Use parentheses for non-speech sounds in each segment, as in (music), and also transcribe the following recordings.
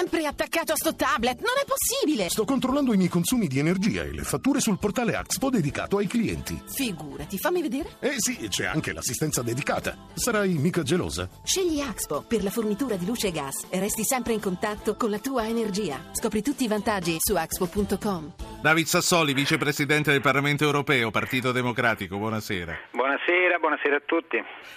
sempre attaccato a sto tablet, non è possibile! Sto controllando i miei consumi di energia e le fatture sul portale Axpo dedicato ai clienti. Figurati, fammi vedere. Eh sì, c'è anche l'assistenza dedicata. Sarai mica gelosa? Scegli Axpo per la fornitura di luce e gas e resti sempre in contatto con la tua energia. Scopri tutti i vantaggi su axpo.com. David Sassoli, vicepresidente del Parlamento europeo, Partito Democratico, buonasera. Buonasera, buonasera a tutti.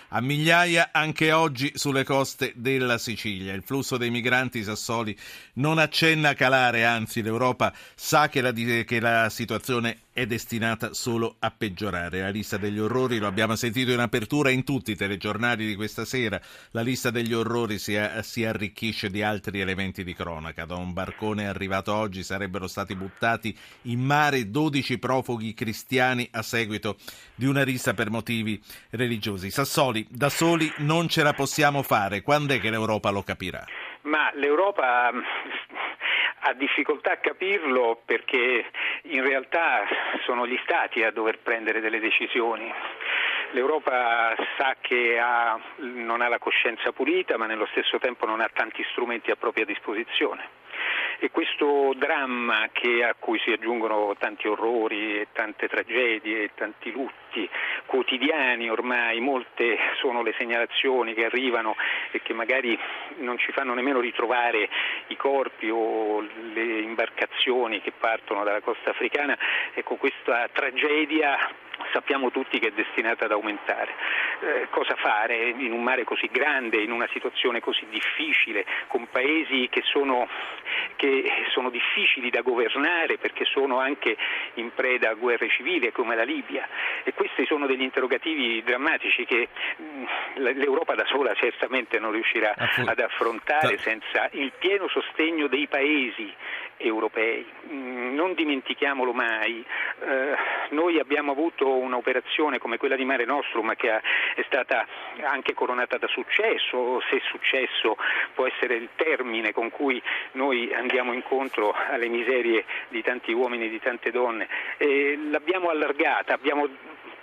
A migliaia anche oggi sulle coste della Sicilia. Il flusso dei migranti Sassoli non accenna a calare, anzi l'Europa sa che la, che la situazione è destinata solo a peggiorare. La lista degli orrori, lo abbiamo sentito in apertura in tutti i telegiornali di questa sera, la lista degli orrori si, si, arricchisce di altri elementi di cronaca. Da un barcone arrivato oggi sarebbero stati buttati in mare 12 profughi cristiani a seguito di una rissa per motivi religiosi. Sassoli, da soli non ce la possiamo fare. Quando è che l'Europa lo capirà? Ma l'Europa ha difficoltà a capirlo perché in realtà sono gli Stati a dover prendere delle decisioni. L'Europa sa che ha, non ha la coscienza pulita ma nello stesso tempo non ha tanti strumenti a propria disposizione e questo dramma a cui si aggiungono tanti orrori e tante tragedie e tanti lutti quotidiani ormai, molte sono le segnalazioni che arrivano e che magari non ci fanno nemmeno ritrovare i corpi o le imbarcazioni che partono dalla costa africana, ecco questa tragedia sappiamo tutti che è destinata ad aumentare. Eh, cosa fare in un mare così grande, in una situazione così difficile, con paesi che sono, che sono difficili da governare perché sono anche in preda a guerre civili come la Libia? E questi sono degli interrogativi drammatici che mm, l'Europa da sola certamente non riuscirà ad affrontare senza il pieno sostegno dei paesi europei. Mm, non dimentichiamolo mai, eh, noi abbiamo avuto un'operazione come quella di Mare Nostrum che è stata anche coronata da successo, se successo può essere il termine con cui noi andiamo incontro alle miserie di tanti uomini e di tante donne. E l'abbiamo allargata, abbiamo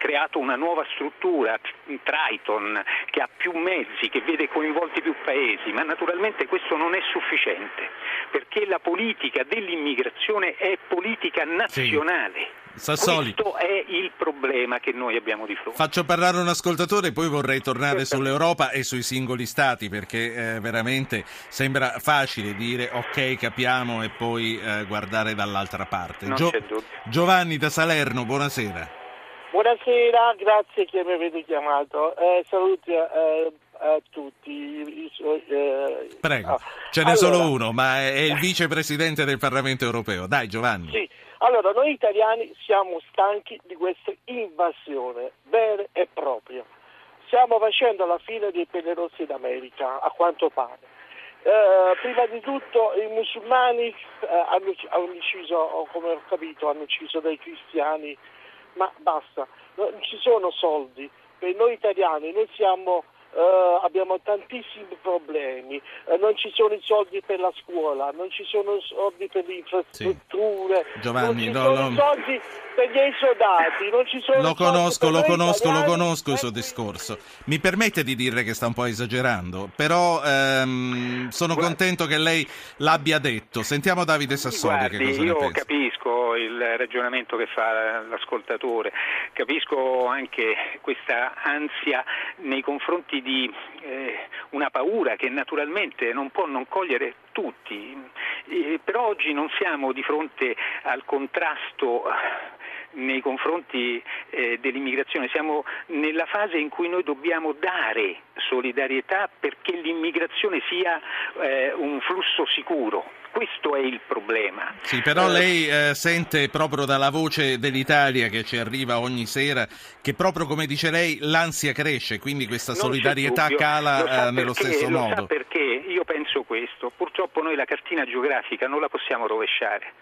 creato una nuova struttura, Triton, che ha più mezzi, che vede coinvolti più paesi, ma naturalmente questo non è sufficiente, perché la politica dell'immigrazione è politica nazionale. Sì. Sassoli. Questo è il problema che noi abbiamo di fronte. Faccio parlare un ascoltatore, poi vorrei tornare sull'Europa e sui singoli stati, perché eh, veramente sembra facile dire ok, capiamo e poi eh, guardare dall'altra parte. Gio- Giovanni da Salerno, buonasera. Buonasera, grazie che mi avete chiamato. Eh, saluti eh, a tutti. Eh, Prego, ah. ce n'è allora, solo uno, ma è il (laughs) vicepresidente del Parlamento europeo. Dai Giovanni. Sì, allora noi italiani siamo stanchi di questa invasione vera e propria. Stiamo facendo la fine dei pelerossi d'America, a quanto pare. Eh, prima di tutto i musulmani eh, hanno, hanno ucciso, come ho capito, hanno ucciso dei cristiani ma basta, non ci sono soldi. Per noi italiani, noi siamo Uh, abbiamo tantissimi problemi, uh, non ci sono i soldi per la scuola, non ci sono i soldi per le infrastrutture, sì. Giovanni, non ci no, sono no. i soldi per gli esodati, non ci sono Lo conosco, lo conosco, lo conosco il suo discorso. Mi permette di dire che sta un po' esagerando, però ehm, sono Guardi. contento che lei l'abbia detto. Sentiamo Davide Sassoli Guardi, che cosa io ne pensa. capisco il ragionamento che fa l'ascoltatore, capisco anche questa ansia nei confronti di eh, una paura che naturalmente non può non cogliere tutti, eh, però oggi non siamo di fronte al contrasto nei confronti eh, dell'immigrazione, siamo nella fase in cui noi dobbiamo dare solidarietà perché l'immigrazione sia eh, un flusso sicuro. Questo è il problema. Sì, però eh, lei eh, sente proprio dalla voce dell'Italia che ci arriva ogni sera che proprio come dice lei l'ansia cresce, quindi questa solidarietà cala eh, nello perché, stesso modo. perché io penso questo, purtroppo noi la cartina geografica non la possiamo rovesciare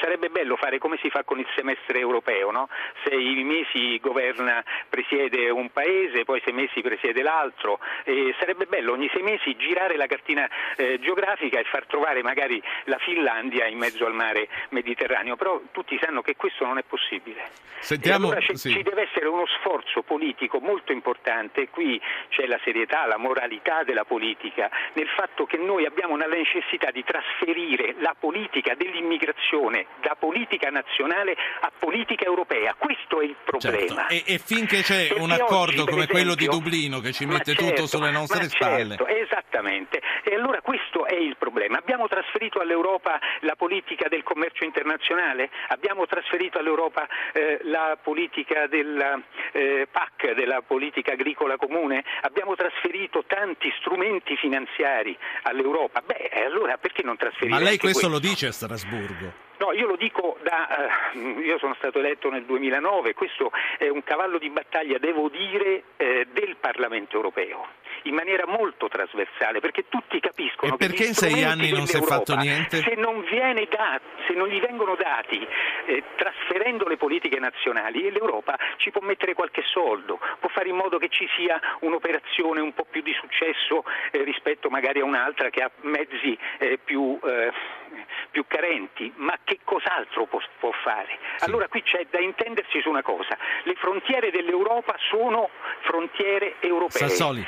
sarebbe bello fare come si fa con il semestre europeo, no? sei mesi governa, presiede un paese, poi sei mesi presiede l'altro, e sarebbe bello ogni sei mesi girare la cartina eh, geografica e far trovare magari la Finlandia in mezzo al mare Mediterraneo, però tutti sanno che questo non è possibile. Sentiamo, allora sì. ci deve essere uno sforzo politico molto importante, qui c'è la serietà, la moralità della politica, nel fatto che noi abbiamo una necessità di trasferire la politica dell'immigrazione da politica nazionale a politica europea. Questo è il problema. Certo. E, e, finché c'è Perché un accordo oggi, come esempio, quello di Dublino che ci mette certo, tutto sulle nostre spalle. Certo, esattamente. E allora questo è il problema. Abbiamo trasferito all'Europa la politica del commercio internazionale, abbiamo trasferito all'Europa eh, la politica della eh, PAC, della politica agricola comune, abbiamo trasferito tanti strumenti finanziari all'Europa. Beh, allora perché non trasferire? Ma lei questo questo, lo dice a Strasburgo? No, io lo dico da. Eh, io sono stato eletto nel 2009, questo è un cavallo di battaglia, devo dire, eh, del Parlamento europeo in maniera molto trasversale, perché tutti capiscono e perché che in sei anni non si è fatto niente? Se non, dat- se non gli vengono dati eh, trasferendo le politiche nazionali, l'Europa ci può mettere qualche soldo, può fare in modo che ci sia un'operazione un po' più di successo eh, rispetto magari a un'altra che ha mezzi eh, più, eh, più, carenti, ma che cos'altro può, può fare? Sì. Allora qui c'è da intendersi su una cosa, le frontiere dell'Europa sono frontiere europee. Sassoli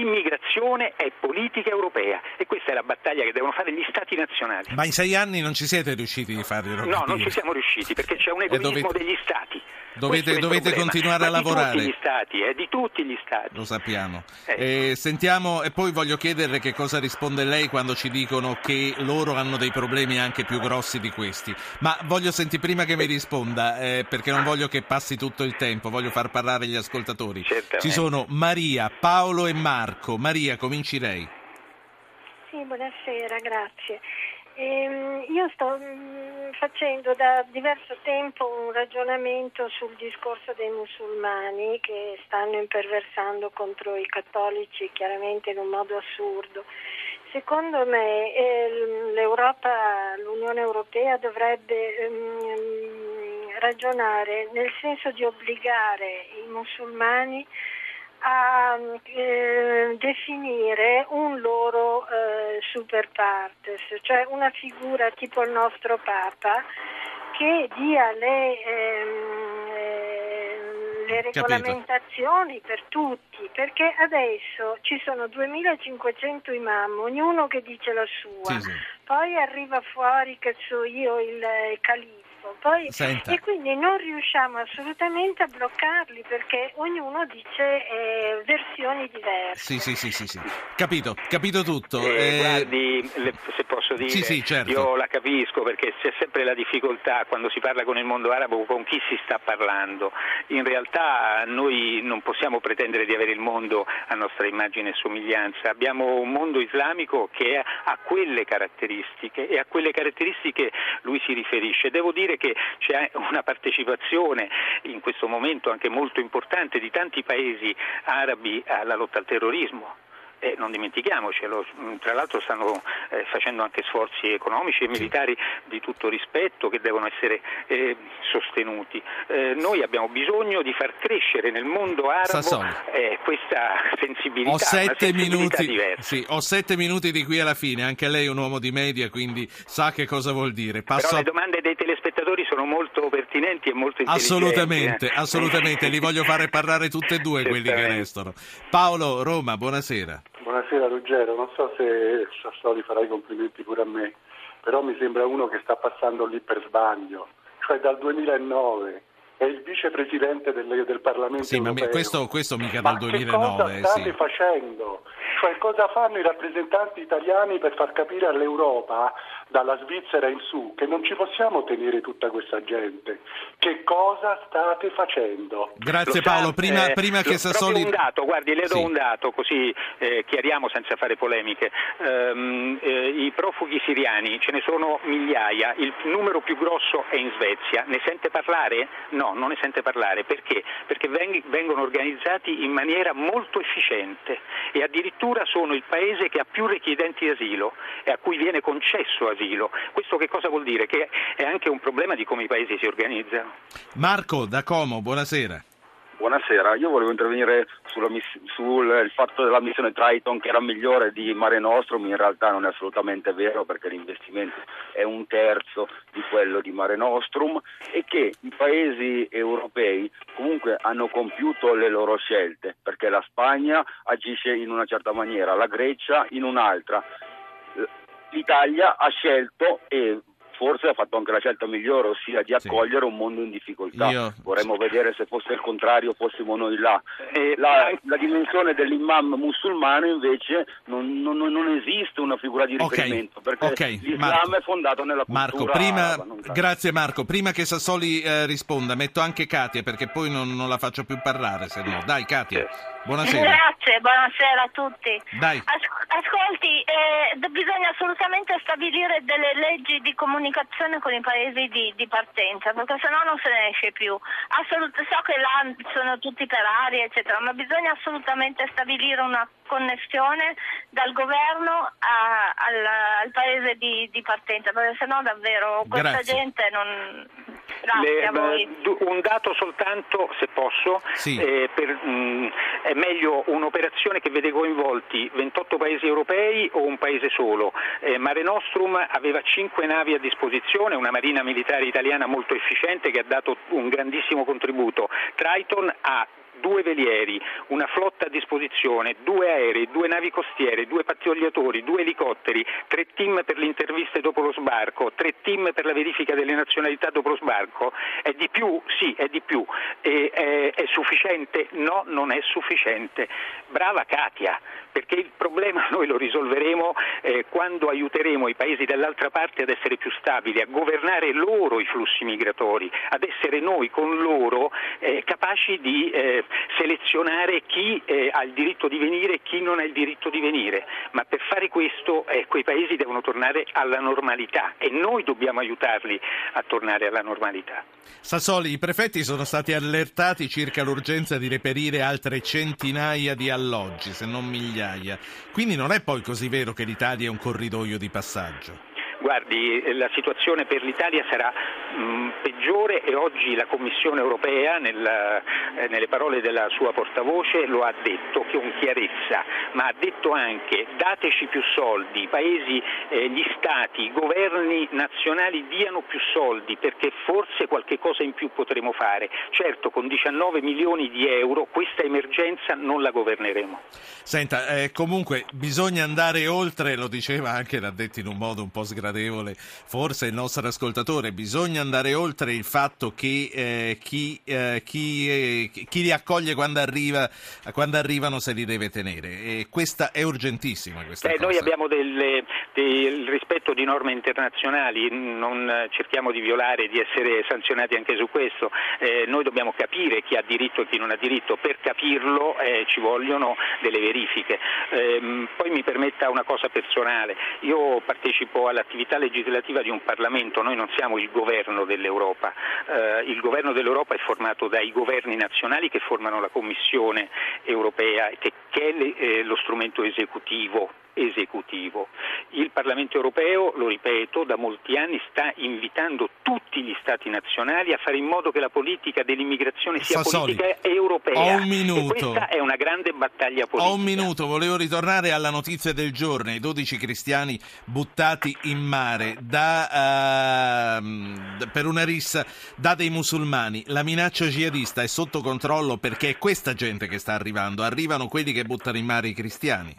l'immigrazione è politica europea e questa è la battaglia che devono fare gli Stati nazionali. Ma in sei anni non ci siete riusciti di capire? No, non ci siamo riusciti perché c'è un egoismo dovete... degli Stati. Dovete, dovete continuare a lavorare. Di tutti gli stati, eh, di tutti gli stati. Lo sappiamo. Eh. Eh, sentiamo, e poi voglio chiederle che cosa risponde lei quando ci dicono che loro hanno dei problemi anche più grossi di questi. Ma voglio sentire prima che mi risponda, eh, perché non voglio che passi tutto il tempo, voglio far parlare gli ascoltatori. Certamente. Ci sono Maria, Paolo e Marco. Maria, cominci lei. Sì, buonasera, grazie. Ehm, io sto mh, facendo da diverso tempo un ragionamento sul discorso dei musulmani che stanno imperversando contro i cattolici chiaramente in un modo assurdo. Secondo me eh, l'Europa, l'Unione Europea dovrebbe ehm, ragionare nel senso di obbligare i musulmani a eh, definire un loro eh, super partes, cioè una figura tipo il nostro Papa che dia le, ehm, eh, le regolamentazioni per tutti, perché adesso ci sono 2500 imam, ognuno che dice la sua, Sì, sì. poi arriva fuori che so io il califfo. Poi, Senta. e quindi non riusciamo assolutamente a bloccarli perché ognuno dice eh, versioni diverse. Sì, sì, sì, sì, sì. Capito, capito tutto. Eh, Eh, guardi, le- se posso dire, Sì, sì, certo. io la capisco perché c'è sempre la difficoltà quando si parla con il mondo arabo con chi si sta parlando. In realtà noi non possiamo pretendere di avere il mondo a nostra immagine e somiglianza. Abbiamo un mondo islamico che ha quelle caratteristiche e a quelle caratteristiche lui si riferisce. Devo dire che c'è una partecipazione in questo momento anche molto importante di tanti paesi arabi alla lotta al terrorismo. E non dimentichiamocelo, mh, tra l'altro stanno eh, facendo anche sforzi economici e militari di tutto rispetto che devono essere eh, sostenuti. Eh, noi abbiamo bisogno di far crescere nel mondo arabo eh, questa sensibilità, Ho sette, sensibilità minuti, diversa. sì, ho sette minuti di qui alla fine, anche lei è un uomo di media, quindi sa che cosa vuol dire. Passo Però le domande dei telespettatori sono molto pertinenti e molto intelligenti. Assolutamente, eh. assolutamente, li voglio fare parlare tutte e due quelli che restano. Paolo, Roma, buonasera. Buonasera Ruggero, non so se Sassoli farà i complimenti pure a me, però mi sembra uno che sta passando lì per sbaglio, cioè dal 2009 è il vicepresidente del, del Parlamento Sì, ma europeo. questo, questo mica Ma dal che 2009, cosa state sì. facendo? Cioè cosa fanno i rappresentanti italiani per far capire all'Europa, dalla Svizzera in su, che non ci possiamo tenere tutta questa gente? Che cosa state facendo? Grazie Paolo, prima, eh, prima che Sassoli... un dato, guardi, le do Sì. un dato così eh, chiariamo senza fare polemiche. Ehm, eh, I profughi siriani ce ne sono migliaia, il numero più grosso è in Svezia. Ne sente parlare? No, non ne sente parlare. Perché? Perché veng- vengono organizzati in maniera molto efficiente e addirittura sono il paese che ha più richiedenti asilo e a cui viene concesso asilo. Questo che cosa vuol dire? Che è anche un problema di come i paesi si organizzano. Marco da Como, buonasera. Buonasera, io volevo intervenire miss- sul fatto della missione Triton che era migliore di Mare Nostrum, in realtà non è assolutamente vero perché l'investimento è un terzo di quello di Mare Nostrum e che i paesi europei comunque hanno compiuto le loro scelte perché la Spagna agisce in una certa maniera, la Grecia in un'altra. L'Italia ha scelto e forse ha fatto anche la scelta migliore, ossia di accogliere sì. un mondo in difficoltà. Io... Vorremmo vedere se fosse il contrario, fossimo noi là. E la, la dimensione dell'imam musulmano invece non, non, non, esiste una figura di riferimento, okay. perché okay. l'Islam Marco. è fondato nella cultura Marco, prima, grazie Marco, prima che Sassoli eh, risponda, metto anche Katia perché poi non, non, la faccio più parlare, se no. Dai Katia. Buonasera. Grazie, buonasera a tutti. Dai. As- ascolti, eh, bisogna assolutamente stabilire delle leggi di comunicazione con i paesi di, di partenza, perché sennò non se ne esce più. Assolut- so che là sono tutti per aria, eccetera, ma bisogna assolutamente stabilire una connessione dal governo a, al, al, paese di, di, partenza, perché sennò davvero questa Grazie. gente non le, un dato soltanto, se posso, sì. eh, per, mh, è meglio un'operazione che vede coinvolti 28 paesi europei o un paese solo. Eh, Mare Nostrum aveva 5 navi a disposizione, una marina militare italiana molto efficiente che ha dato un grandissimo contributo. Triton ha due velieri, una flotta a disposizione, due aerei, due navi costiere, due pattugliatori, due elicotteri, tre team per le interviste dopo lo sbarco, tre team per la verifica delle nazionalità dopo lo sbarco. È di più? Sì, è di più. E, è, è sufficiente? No, non è sufficiente. Brava Katia, perché il problema noi lo risolveremo eh, quando aiuteremo i paesi dall'altra parte ad essere più stabili, a governare loro i flussi migratori, ad essere noi con loro eh, capaci di eh, selezionare chi eh, ha il diritto di venire e chi non ha il diritto di venire, ma per fare questo eh, quei paesi devono tornare alla normalità e noi dobbiamo aiutarli a tornare alla normalità. Sassoli, i prefetti sono stati allertati circa l'urgenza di reperire altre centinaia di alloggi, se non migliaia. Quindi non è poi così vero che l'Italia è un corridoio di passaggio. Guardi, la situazione per l'Italia sarà mh, mm, peggiore e oggi la Commissione europea, nella, eh, nelle parole della sua portavoce, lo ha detto con chiarezza, ma ha detto anche dateci più soldi, i paesi, eh, gli stati, i governi nazionali diano più soldi perché forse qualche cosa in più potremo fare. Certo, con 19 milioni di euro questa emergenza non la governeremo. Senta, eh, comunque bisogna andare oltre, lo diceva anche, l'ha detto in un modo un po' sgradevole gradevole forse il nostro ascoltatore, bisogna andare oltre il fatto che eh, chi, eh, chi, eh, chi, li accoglie quando, arriva, quando, arrivano se li deve tenere. E questa è urgentissima. Questa Beh, noi abbiamo del, del rispetto di norme internazionali, non cerchiamo di violare, di essere sanzionati anche su questo, eh, noi dobbiamo capire chi ha diritto e chi non ha diritto, per capirlo eh, ci vogliono delle verifiche. Ehm, poi mi permetta una cosa personale, io partecipo all'attività l'attività legislativa di un Parlamento, noi non siamo il governo dell'Europa, eh, il governo dell'Europa è formato dai governi nazionali che formano la Commissione europea, che, che è le, eh, lo strumento esecutivo esecutivo. Il Parlamento europeo, lo ripeto, da molti anni sta invitando tutti gli Stati nazionali a fare in modo che la politica dell'immigrazione sia Sassoli, politica europea. Ho un minuto. E questa è una grande battaglia politica. Ho un minuto, volevo ritornare alla notizia del giorno, i 12 cristiani buttati in mare da, uh, per una rissa da dei musulmani. La minaccia jihadista è sotto controllo perché è questa gente che sta arrivando, arrivano quelli che buttano in mare i cristiani.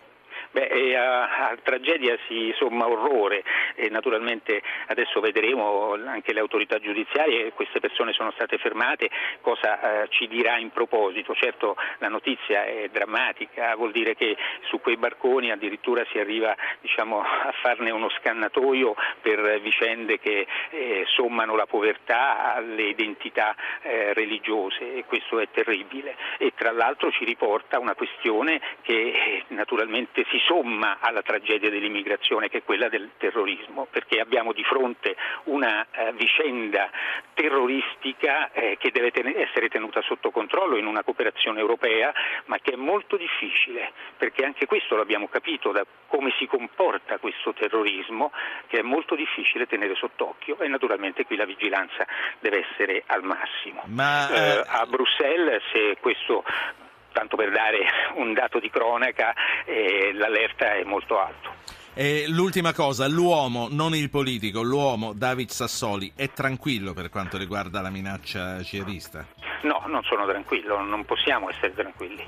Beh, a, a, tragedia si somma orrore e naturalmente adesso vedremo anche le autorità giudiziarie, queste persone sono state fermate, cosa eh, ci dirà in proposito. Certo la notizia è drammatica, vuol dire che su quei barconi addirittura si arriva diciamo, a farne uno scannatoio per vicende che eh, sommano la povertà alle identità eh, religiose e questo è terribile e tra l'altro ci riporta una questione che eh, naturalmente si somma alla tragedia dell'immigrazione che è quella del terrorismo, perché abbiamo di fronte una eh, vicenda terroristica eh, che deve ten- essere tenuta sotto controllo in una cooperazione europea, ma che è molto difficile, perché anche questo l'abbiamo capito da come si comporta questo terrorismo, che è molto difficile tenere sott'occhio e naturalmente qui la vigilanza deve essere al massimo. Ma, eh, eh, a Bruxelles se questo tanto per dare un dato di cronaca, eh, l'allerta è molto alto. E l'ultima cosa, l'uomo, non il politico, l'uomo David Sassoli è tranquillo per quanto riguarda la minaccia jihadista? No, non sono tranquillo, non possiamo essere tranquilli.